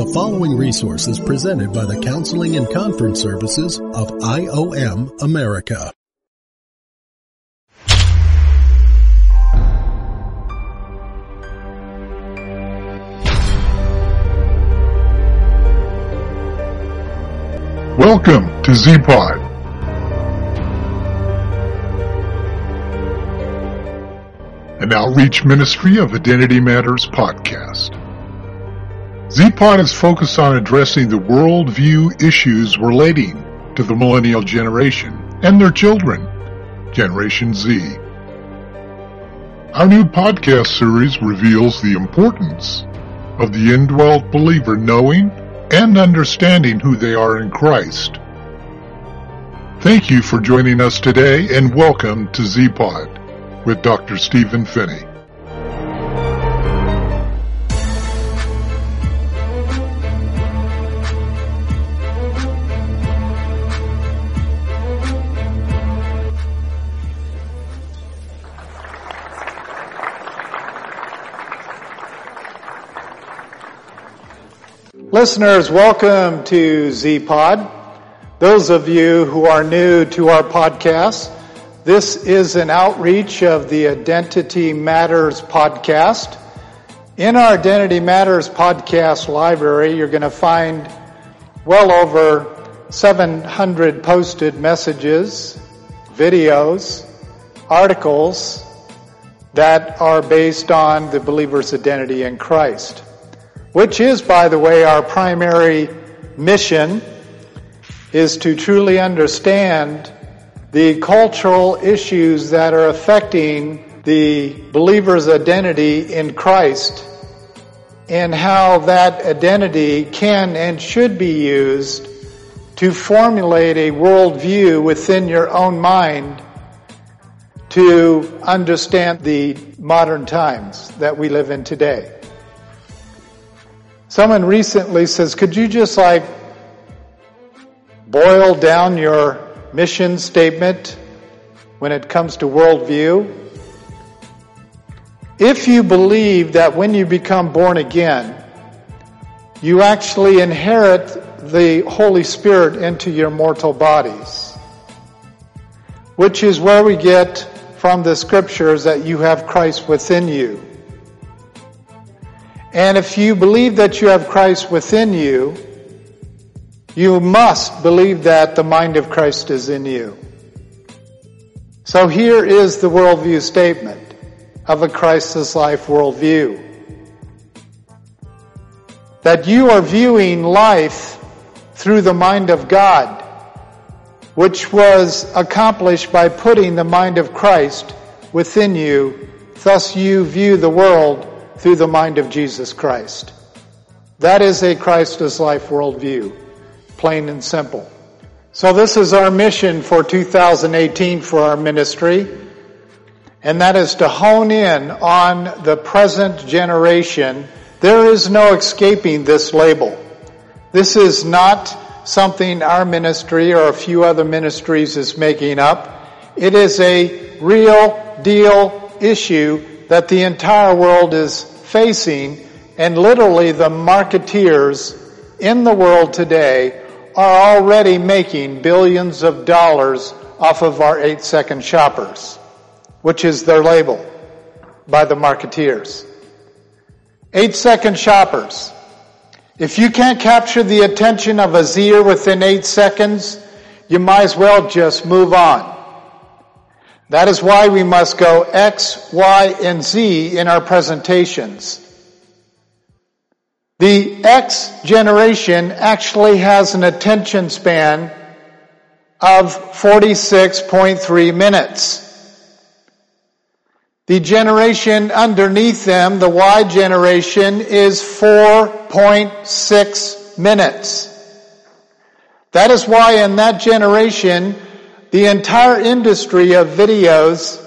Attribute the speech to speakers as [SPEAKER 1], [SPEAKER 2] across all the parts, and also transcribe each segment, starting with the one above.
[SPEAKER 1] The following resource is presented by the Counseling and Conference Services of IOM America.
[SPEAKER 2] Welcome to Z-Pod. An outreach ministry of Identity Matters podcast. Z-Pod is focused on addressing the worldview issues relating to the millennial generation and their children, Generation Z. Our new podcast series reveals the importance of the indwelt believer knowing and understanding who they are in Christ. Thank you for joining us today and welcome to Z-Pod with Dr. Stephen Phinney.
[SPEAKER 3] Listeners, welcome to Z-Pod. Those of you who are new to our podcast, this is an outreach of the Identity Matters podcast. In our Identity Matters podcast library, you're going to find well over 700 posted messages, videos, articles that are based on the believer's identity in Christ which is, by the way, our primary mission, is to truly understand the cultural issues that are affecting the believer's identity in Christ and how that identity can and should be used to formulate a worldview within your own mind to understand the modern times that we live in today. Someone recently says, could you just like boil down your mission statement when it comes to worldview? If you believe that when you become born again, you actually inherit the Holy Spirit into your mortal bodies, which is where we get from the scriptures that you have Christ within you. And if you believe that you have Christ within you, you must believe that the mind of Christ is in you. So here is the worldview statement of a Christless life worldview. That you are viewing life through the mind of God, which was accomplished by putting the mind of Christ within you. Thus you view the world through the mind of Jesus Christ. That is a Christless life worldview, plain and simple. So this is our mission for 2018 for our ministry, and that is to hone in on the present generation. There is no escaping this label. This is not something our ministry or a few other ministries is making up. It is a real deal issue that the entire world is facing, and literally the marketeers in the world today are already making billions of dollars off of our eight second shoppers, which is their label by the marketeers. Eight second shoppers. If you can't capture the attention of a Zer within eight seconds, you might as well just move on. That is why we must go X, Y, and Z in our presentations. The X generation actually has an attention span of 46.3 minutes. The generation underneath them, the Y generation, is 4.6 minutes. That is why in that generation, the entire industry of videos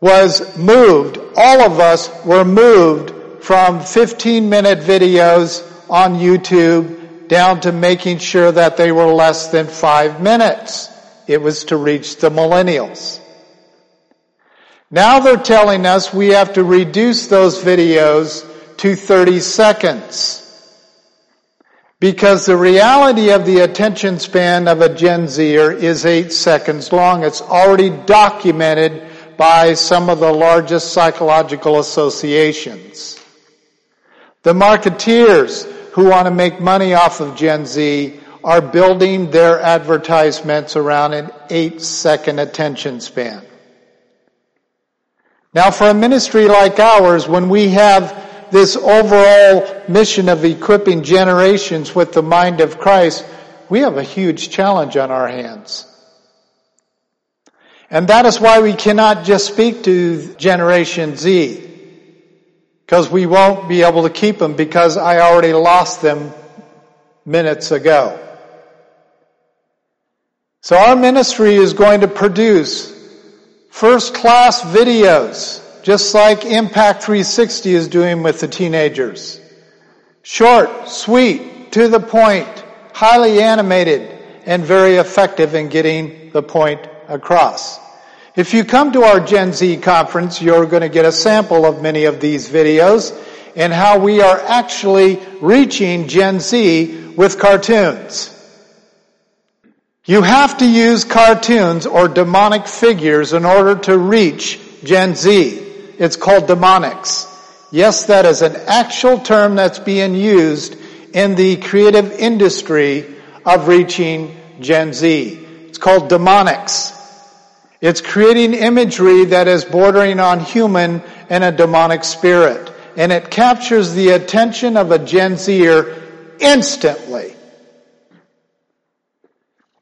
[SPEAKER 3] was moved. All of us were moved from 15 minute videos on YouTube down to making sure that they were less than five minutes. It was to reach the millennials. Now they're telling us we have to reduce those videos to 30 seconds. Because the reality of the attention span of a Gen Zer is eight seconds long. It's already documented by some of the largest psychological associations. The marketeers who want to make money off of Gen Z are building their advertisements around an eight second attention span. Now for a ministry like ours, when we have this overall mission of equipping generations with the mind of Christ, we have a huge challenge on our hands. And that is why we cannot just speak to Generation Z. Because we won't be able to keep them because I already lost them minutes ago. So our ministry is going to produce first class videos, just like Impact 360 is doing with the teenagers. Short, sweet, to the point, highly animated, and very effective in getting the point across. If you come to our Gen Z conference, you're going to get a sample of many of these videos and how we are actually reaching Gen Z with cartoons. You have to use cartoons or demonic figures in order to reach Gen Z. It's called demonics. Yes, that is an actual term that's being used in the creative industry of reaching Gen Z. It's called demonics. It's creating imagery that is bordering on human and a demonic spirit. And it captures the attention of a Gen Zer instantly.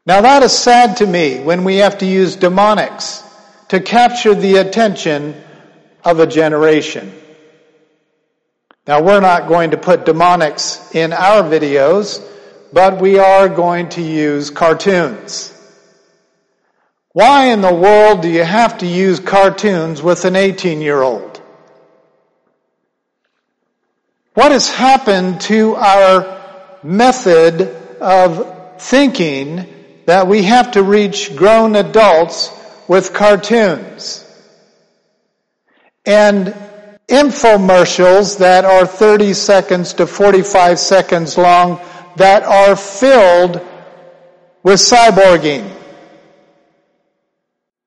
[SPEAKER 3] Now that is sad to me when we have to use demonics to capture the attention of a generation. Now we're not going to put demonics in our videos, but we are going to use cartoons. Why in the world do you have to use cartoons with an 18 year old? What has happened to our method of thinking that we have to reach grown adults with cartoons and infomercials that are 30 seconds to 45 seconds long that are filled with cyborging.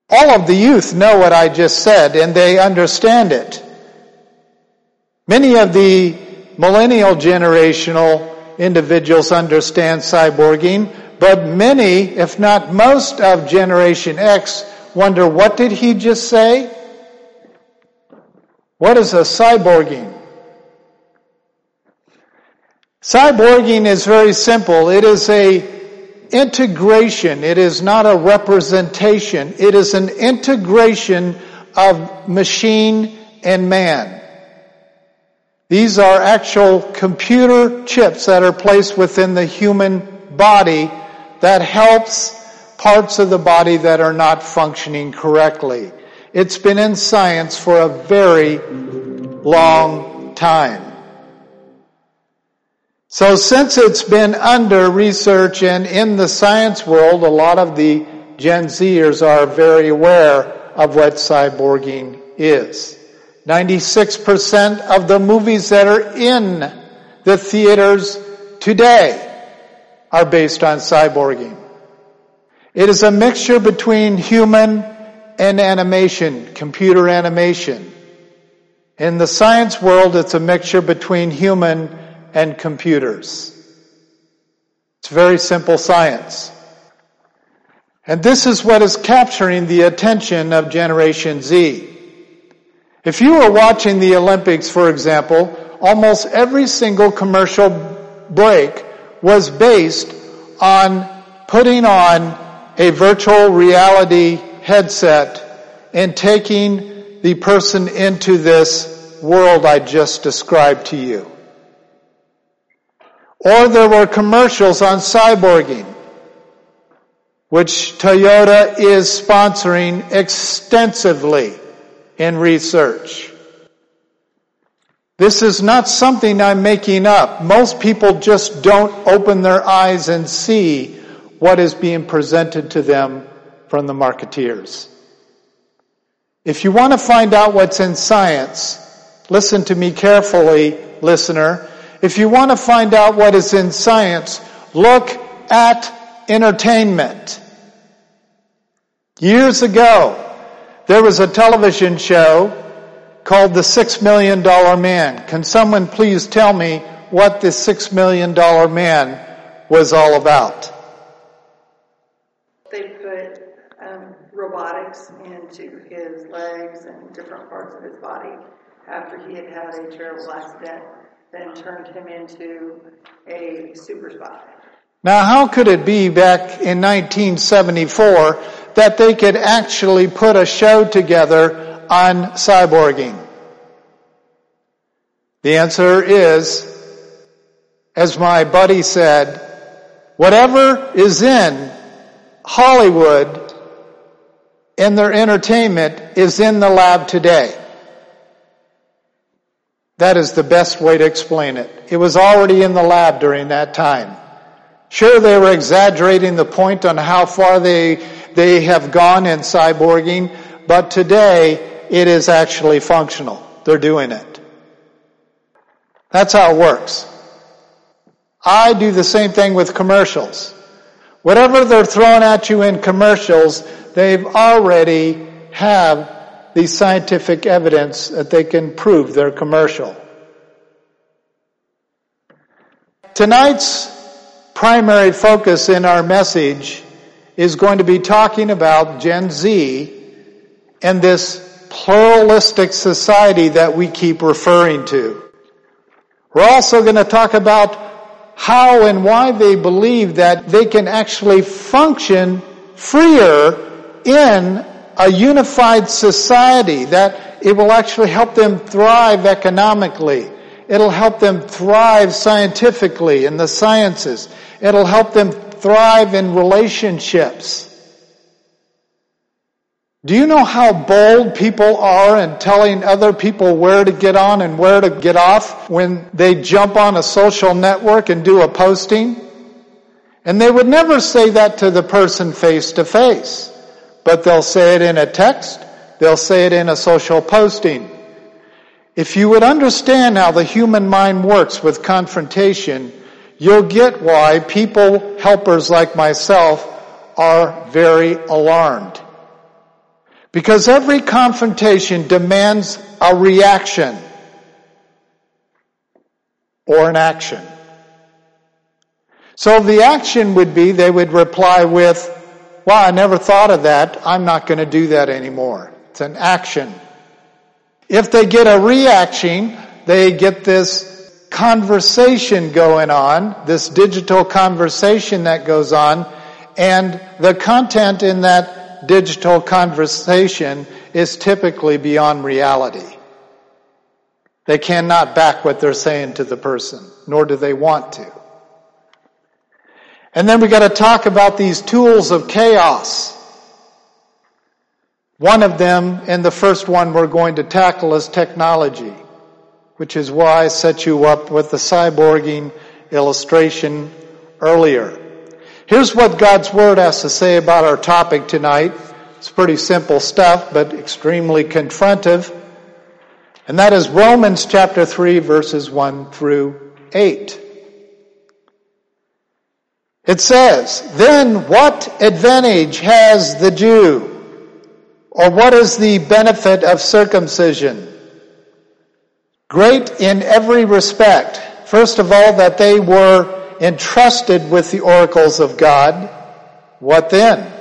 [SPEAKER 3] All of the youth know what I just said and they understand it. Many of the millennial generational individuals understand cyborging, but many, if not most of Generation X wonder, what did he just say? What is a cyborging? Cyborging is very simple. It is a integration. It is not a representation. It is an integration of machine and man. These are actual computer chips that are placed within the human body that helps parts of the body that are not functioning correctly. It's been in science for a very long time. So since it's been under research and in the science world, a lot of the Gen Zers are very aware of what cyborging is. 96% of the movies that are in the theaters today are based on cyborging. It is a mixture between human and animation, computer animation. In the science world, it's a mixture between human and computers. It's very simple science. And this is what is capturing the attention of Generation Z. If you were watching the Olympics, for example, almost every single commercial break was based on putting on a virtual reality headset and taking the person into this world I just described to you. Or there were commercials on cyborging, which Toyota is sponsoring extensively in research. This is not something I'm making up. Most people just don't open their eyes and see what is being presented to them from the marketeers. If you want to find out what's in science, listen to me carefully, listener, If you want to find out what is in science, look at entertainment. Years ago, there was a television show called The Six Million Dollar Man. Can someone please tell me what the Six Million Dollar Man was all about?
[SPEAKER 4] They put um, robotics into his legs and different parts of his body after he had had a terrible accident, then turned him into a super spy.
[SPEAKER 3] Now, how could it be back in 1974 that they could actually put a show together on cyborging? The answer is, as my buddy said, whatever is in Hollywood in their entertainment is in the lab today. That is the best way to explain it. It was already in the lab during that time. Sure, they were exaggerating the point on how far they, they have gone in cyborging, but today it is actually functional. They're doing it. That's how it works. I do the same thing with commercials. Whatever they're throwing at you in commercials, they've already have the scientific evidence that they can prove their commercial. Tonight's primary focus in our message is going to be talking about Gen Z and this pluralistic society that we keep referring to. We're also going to talk about how and why they believe that they can actually function freer in a unified society, that it will actually help them thrive economically. It'll help them thrive scientifically in the sciences. It'll help them thrive in relationships. Do you know how bold people are in telling other people where to get on and where to get off when they jump on a social network and do a posting? And they would never say that to the person face to face. But they'll say it in a text. They'll say it in a social posting. If you would understand how the human mind works with confrontation, you'll get why people, helpers like myself, are very alarmed. Because every confrontation demands a reaction or an action. So the action would be they would reply with, Wow, I never thought of that. I'm not going to do that anymore. It's an action. If they get a reaction, they get this conversation going on, this digital conversation that goes on, and the content in that digital conversation is typically beyond reality. They cannot back what they're saying to the person, nor do they want to. And then we got to talk about these tools of chaos. One of them, and the first one we're going to tackle is technology, which is why I set you up with the cyborging illustration earlier. Here's what God's Word has to say about our topic tonight. It's pretty simple stuff, but extremely confrontive. And that is Romans chapter 3 verses 1 through 8. It says, then what advantage has the Jew? Or what is the benefit of circumcision? Great in every respect. First of all, that they were entrusted with the oracles of God. What then?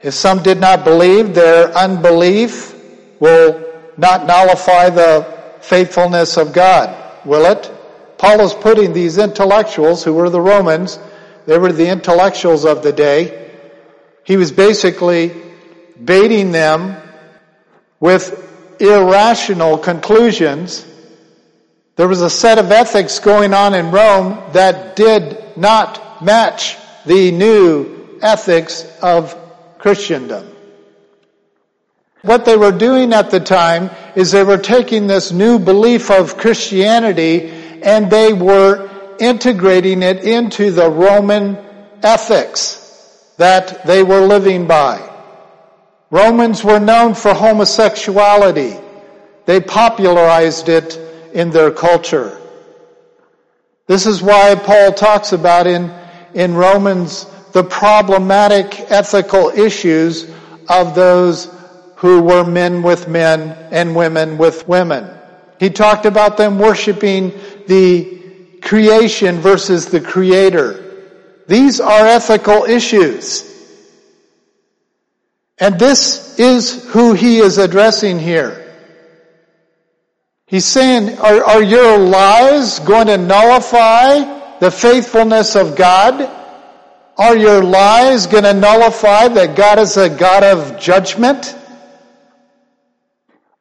[SPEAKER 3] If some did not believe, their unbelief will not nullify the faithfulness of God, will it? Paul is putting these intellectuals, who were the Romans, they were the intellectuals of the day. He was basically baiting them with irrational conclusions. There was a set of ethics going on in Rome that did not match the new ethics of Christendom. What they were doing at the time is they were taking this new belief of Christianity and they were integrating it into the Roman ethics that they were living by. Romans were known for homosexuality. They popularized it in their culture. This is why Paul talks about in, in Romans the problematic ethical issues of those who were men with men and women with women. He talked about them worshiping the creation versus the creator. These are ethical issues. And this is who he is addressing here. He's saying, are, are your lies going to nullify the faithfulness of God? Are your lies going to nullify that God is a God of judgment?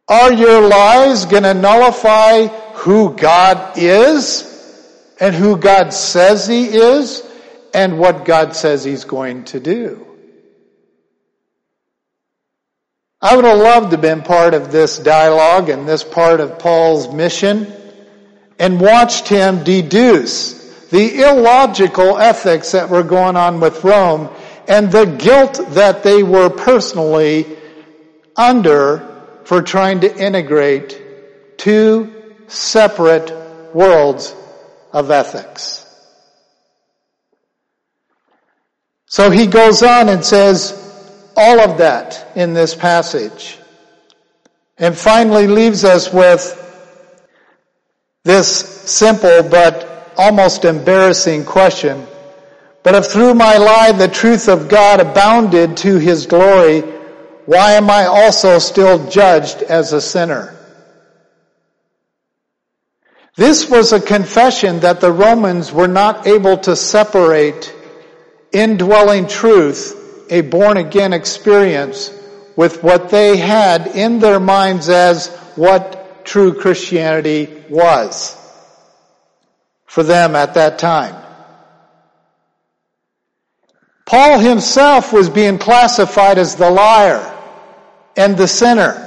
[SPEAKER 3] Are your lies going to nullify who God is and who God says He is and what God says He's going to do? I would have loved to have been part of this dialogue and this part of Paul's mission and watched him deduce the illogical ethics that were going on with Rome and the guilt that they were personally under for trying to integrate two separate worlds of ethics. So he goes on and says, all of that in this passage. And finally leaves us with this simple but almost embarrassing question. But if through my lie the truth of God abounded to his glory, why am I also still judged as a sinner? This was a confession that the Romans were not able to separate indwelling truth a born again experience with what they had in their minds as what true Christianity was for them at that time. Paul himself was being classified as the liar and the sinner.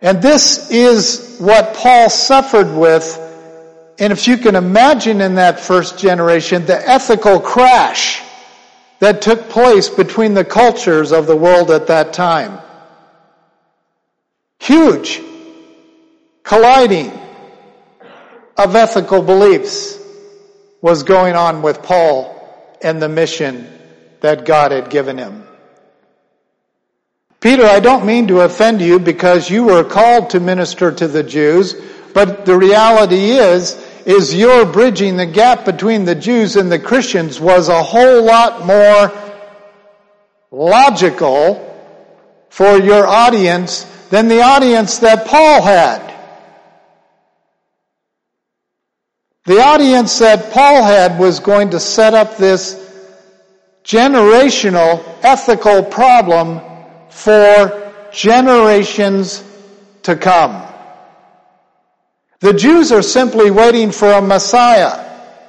[SPEAKER 3] And this is what Paul suffered with. And if you can imagine in that first generation, the ethical crash that took place between the cultures of the world at that time. Huge colliding of ethical beliefs was going on with Paul and the mission that God had given him. Peter, I don't mean to offend you because you were called to minister to the Jews, but the reality is is your bridging the gap between the Jews and the Christians was a whole lot more logical for your audience than the audience that Paul had. The audience that Paul had was going to set up this generational ethical problem for generations to come. The Jews are simply waiting for a Messiah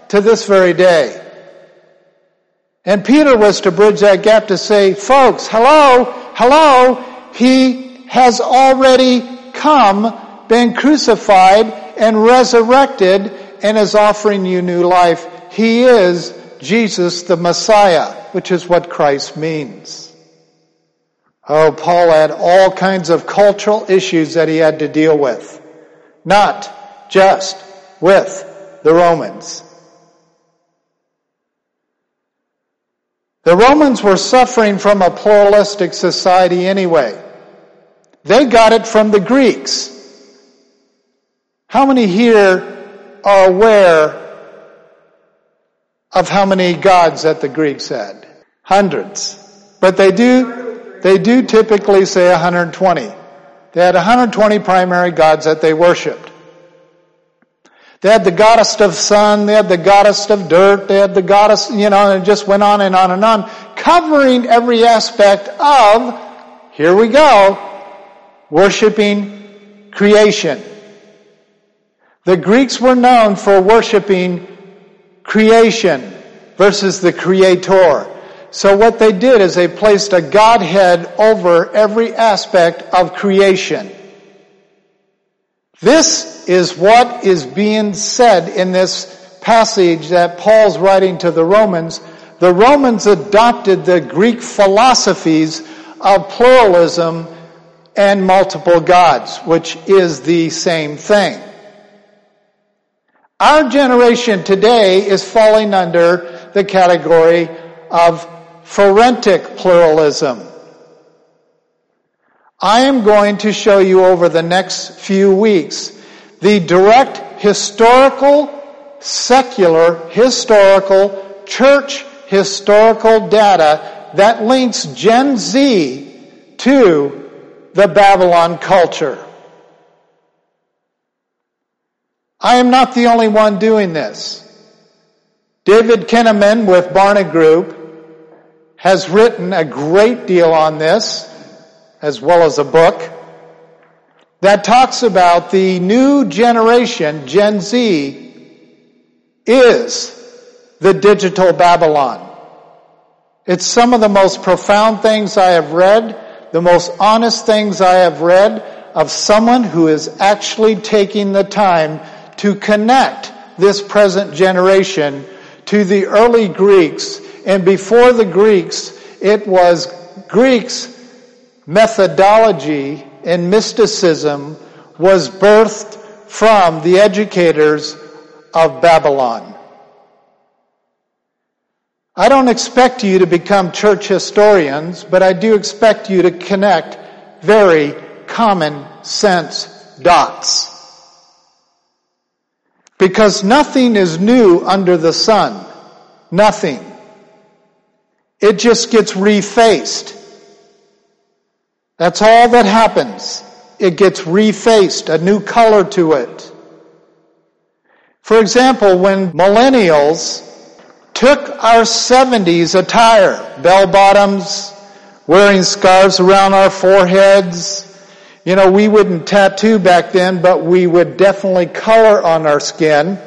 [SPEAKER 3] to this very day. And Peter was to bridge that gap to say, folks, hello, hello, he has already come, been crucified and resurrected and is offering you new life. He is Jesus the Messiah, which is what Christ means. Oh, Paul had all kinds of cultural issues that he had to deal with. Not just with the Romans. The Romans were suffering from a pluralistic society anyway. They got it from the Greeks. How many here are aware of how many gods that the Greeks had? Hundreds. But they do, they do typically say 120. They had 120 primary gods that they worshiped. They had the goddess of sun, they had the goddess of dirt, they had the goddess, you know, and it just went on and on and on, covering every aspect of, here we go, worshiping creation. The Greeks were known for worshiping creation versus the creator. So what they did is they placed a Godhead over every aspect of creation. This is what is being said in this passage that Paul's writing to the Romans. The Romans adopted the Greek philosophies of pluralism and multiple gods, which is the same thing. Our generation today is falling under the category of forensic pluralism. I am going to show you over the next few weeks the direct historical, secular, historical, church historical data that links Gen Z to the Babylon culture. I am not the only one doing this. David Kinnaman with Barna Group has written a great deal on this, as well as a book, that talks about the new generation, Gen Z, is the digital Babylon. It's some of the most profound things I have read, the most honest things I have read of someone who is actually taking the time to connect this present generation to the early Greeks. And before the Greeks, it was Greeks methodology and mysticism was birthed from the educators of Babylon. I don't expect you to become church historians, but I do expect you to connect very common sense dots. Because nothing is new under the sun. Nothing. It just gets refaced. That's all that happens. It gets refaced, a new color to it. For example, when millennials took our 70s attire, bell bottoms, wearing scarves around our foreheads. You know, we wouldn't tattoo back then, but we would definitely color on our skin.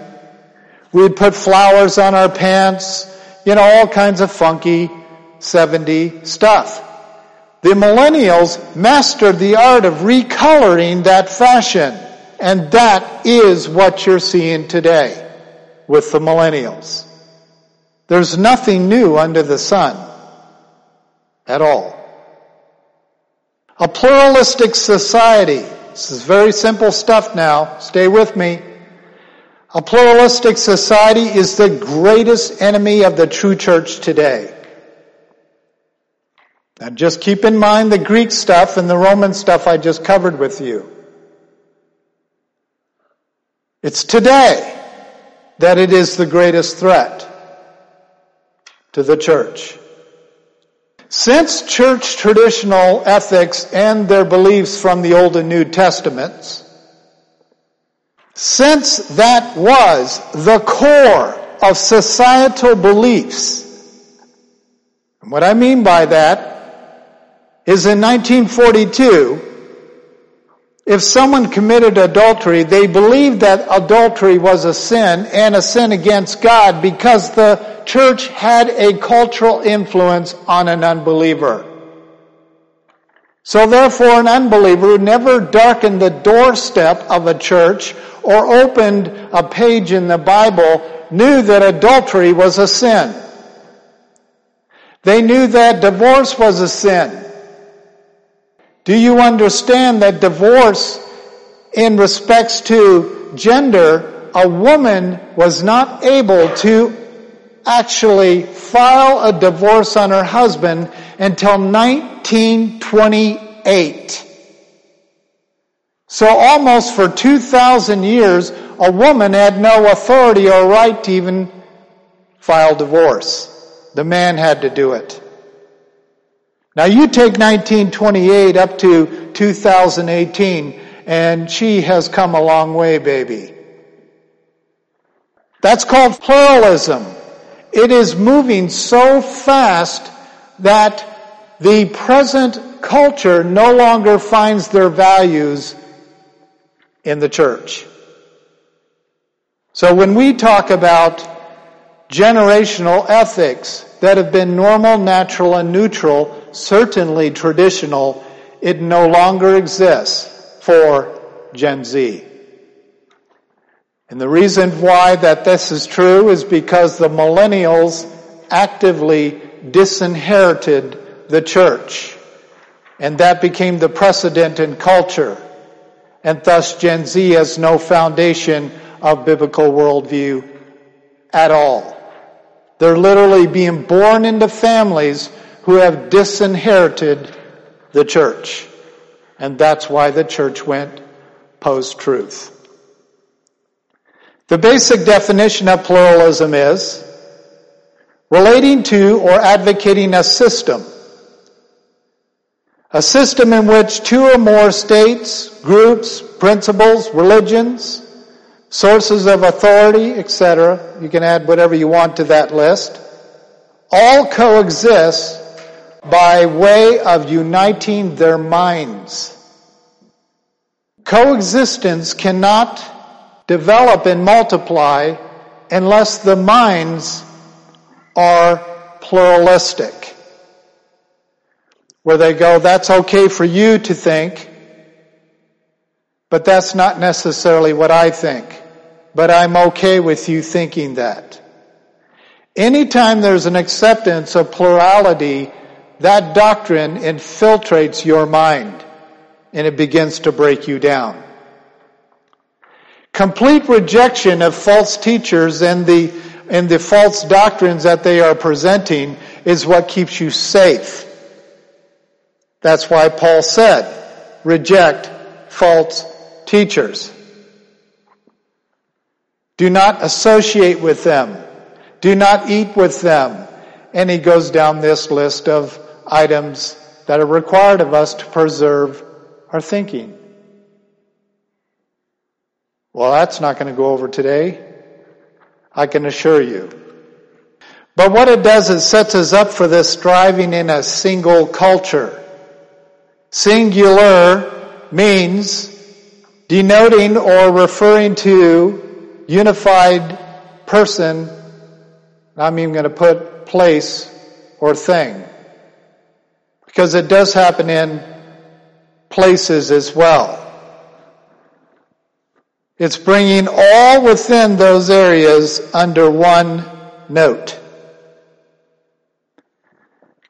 [SPEAKER 3] We'd put flowers on our pants, you know, all kinds of funky 70 stuff. The millennials mastered the art of recoloring that fashion. And that is what you're seeing today with the millennials. There's nothing new under the sun at all. A pluralistic society. This is very simple stuff now. Stay with me. A pluralistic society is the greatest enemy of the true church today. Now just keep in mind the Greek stuff and the Roman stuff I just covered with you. It's today that it is the greatest threat to the church. Since church traditional ethics and their beliefs from the Old and New Testaments, since that was the core of societal beliefs, and what I mean by that is in 1942, if someone committed adultery, they believed that adultery was a sin and a sin against God because the church had a cultural influence on an unbeliever. So therefore an unbeliever who never darkened the doorstep of a church or opened a page in the Bible knew that adultery was a sin. They knew that divorce was a sin. Do you understand that divorce in respects to gender, a woman was not able to actually file a divorce on her husband until 1928. So almost for 2,000 years, a woman had no authority or right to even file divorce. The man had to do it. Now you take 1928 up to 2018 and she has come a long way, baby. That's called pluralism. It is moving so fast that the present culture no longer finds their values in the church. So when we talk about generational ethics that have been normal, natural, and neutral certainly traditional, it no longer exists for Gen Z. And the reason why that this is true is because the millennials actively disinherited the church. And that became the precedent in culture. And thus Gen Z has no foundation of biblical worldview at all. They're literally being born into families who have disinherited the church. And that's why the church went post-truth. The basic definition of pluralism is relating to or advocating a system. A system in which two or more states, groups, principles, religions, sources of authority, etc., you can add whatever you want to that list, all coexist by way of uniting their minds. Coexistence cannot develop and multiply unless the minds are pluralistic. Where they go, that's okay for you to think, but that's not necessarily what I think. But I'm okay with you thinking that. Anytime there's an acceptance of plurality, that doctrine infiltrates your mind and it begins to break you down. Complete rejection of false teachers and the, and the false doctrines that they are presenting is what keeps you safe. That's why Paul said, reject false teachers. Do not associate with them. Do not eat with them. And he goes down this list of items that are required of us to preserve our thinking. Well, that's not going to go over today. I can assure you. But what it does is sets us up for this striving in a single culture. Singular means denoting or referring to unified person. I'm even going to put place or thing. Because it does happen in places as well. It's bringing all within those areas under one note.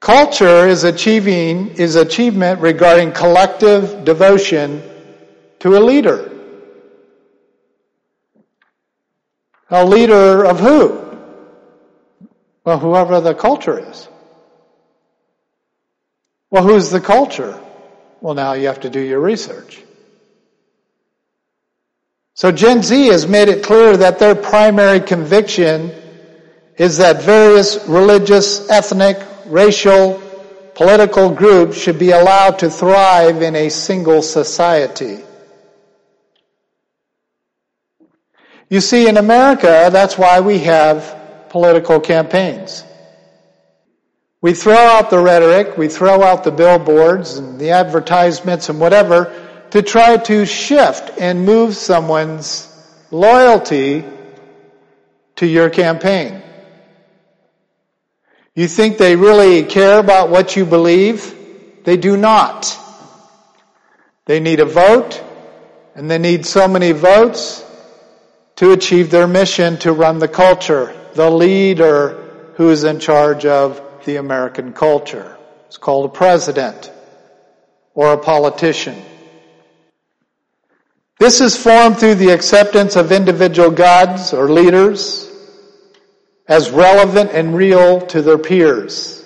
[SPEAKER 3] Culture is achieving, is achievement regarding collective devotion to a leader. A leader of who? Well, whoever the culture is. Well, who's the culture? Well, now you have to do your research. So Gen Z has made it clear that their primary conviction is that various religious, ethnic, racial, political groups should be allowed to thrive in a single society. You see, in America, that's why we have political campaigns. We throw out the rhetoric, we throw out the billboards and the advertisements and whatever to try to shift and move someone's loyalty to your campaign. You think they really care about what you believe? They do not. They need a vote and they need so many votes to achieve their mission to run the culture, the leader who is in charge of the American culture. It's called a president or a politician. This is formed through the acceptance of individual gods or leaders as relevant and real to their peers.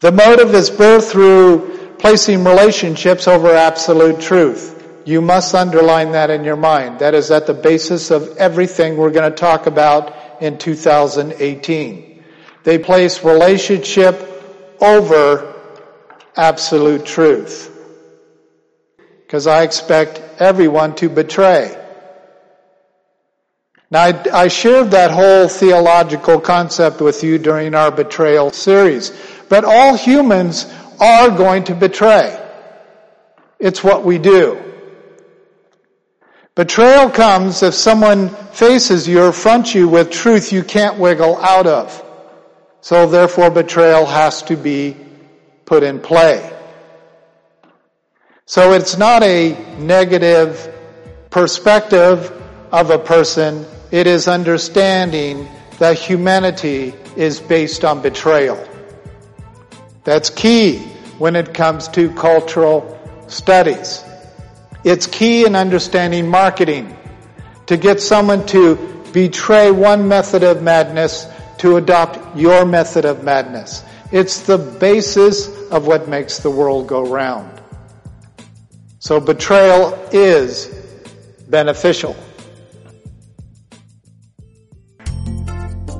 [SPEAKER 3] The motive is birthed through placing relationships over absolute truth. You must underline that in your mind. That is at the basis of everything we're going to talk about in 2018. They place relationship over absolute truth. Because I expect everyone to betray. Now, I, I, shared that whole theological concept with you during our betrayal series. But all humans are going to betray. It's what we do. Betrayal comes if someone faces you or fronts you with truth you can't wiggle out of. So therefore betrayal has to be put in play. So it's not a negative perspective of a person. It is understanding that humanity is based on betrayal. That's key when it comes to cultural studies. It's key in understanding marketing. to get someone to betray one method of madness to adopt your method of madness. It's the basis of what makes the world go round. So betrayal is beneficial.